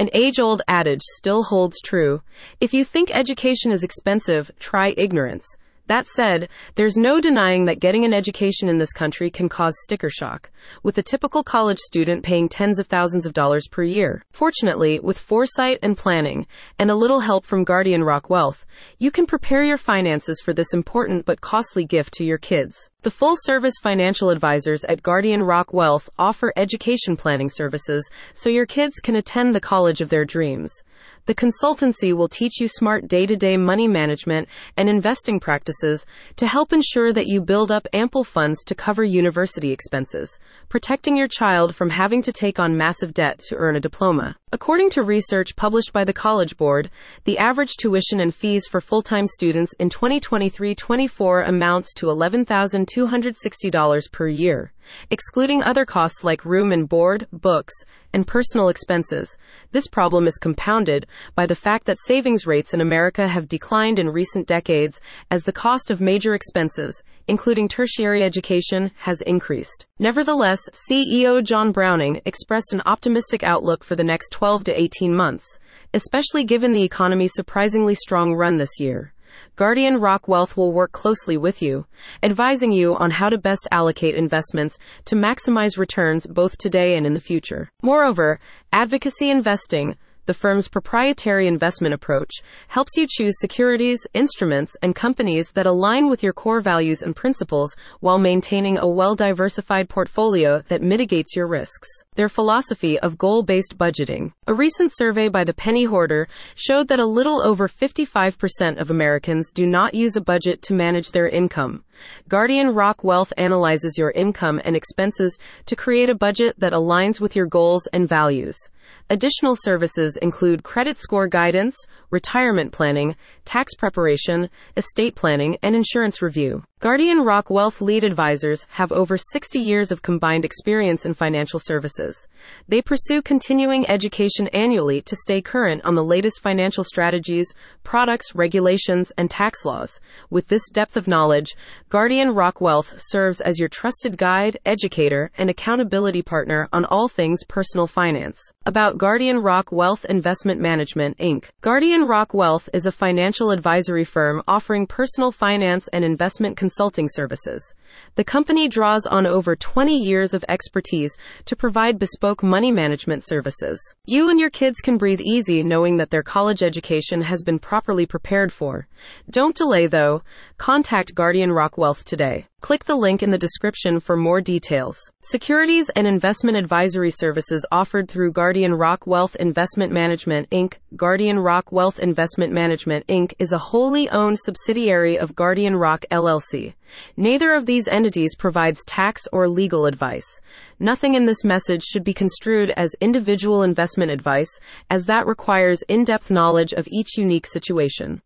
An age old adage still holds true. If you think education is expensive, try ignorance. That said, there's no denying that getting an education in this country can cause sticker shock, with a typical college student paying tens of thousands of dollars per year. Fortunately, with foresight and planning, and a little help from Guardian Rock Wealth, you can prepare your finances for this important but costly gift to your kids. The full service financial advisors at Guardian Rock Wealth offer education planning services so your kids can attend the college of their dreams. The consultancy will teach you smart day to day money management and investing practices to help ensure that you build up ample funds to cover university expenses, protecting your child from having to take on massive debt to earn a diploma. According to research published by the College Board, the average tuition and fees for full time students in 2023 24 amounts to $11,260 per year, excluding other costs like room and board, books, and personal expenses. This problem is compounded by the fact that savings rates in America have declined in recent decades as the cost of major expenses, including tertiary education, has increased. Nevertheless, CEO John Browning expressed an optimistic outlook for the next 12 to 18 months, especially given the economy's surprisingly strong run this year. Guardian Rock Wealth will work closely with you, advising you on how to best allocate investments to maximize returns both today and in the future. Moreover, advocacy investing the firm's proprietary investment approach helps you choose securities, instruments, and companies that align with your core values and principles while maintaining a well diversified portfolio that mitigates your risks. Their philosophy of goal based budgeting. A recent survey by the Penny Hoarder showed that a little over 55% of Americans do not use a budget to manage their income. Guardian Rock Wealth analyzes your income and expenses to create a budget that aligns with your goals and values. Additional services include credit score guidance, retirement planning, tax preparation, estate planning, and insurance review. Guardian Rock Wealth lead advisors have over 60 years of combined experience in financial services. They pursue continuing education annually to stay current on the latest financial strategies, products, regulations, and tax laws. With this depth of knowledge, Guardian Rock Wealth serves as your trusted guide, educator, and accountability partner on all things personal finance. About Guardian Rock Wealth Investment Management, Inc. Guardian Rock Wealth is a financial advisory firm offering personal finance and investment consulting services. The company draws on over 20 years of expertise to provide bespoke money management services. You and your kids can breathe easy knowing that their college education has been properly prepared for. Don't delay though. Contact Guardian Rock Wealth today. Click the link in the description for more details. Securities and investment advisory services offered through Guardian Rock Wealth Investment Management, Inc. Guardian Rock Wealth Investment Management, Inc. is a wholly owned subsidiary of Guardian Rock LLC. Neither of these entities provides tax or legal advice. Nothing in this message should be construed as individual investment advice, as that requires in depth knowledge of each unique situation.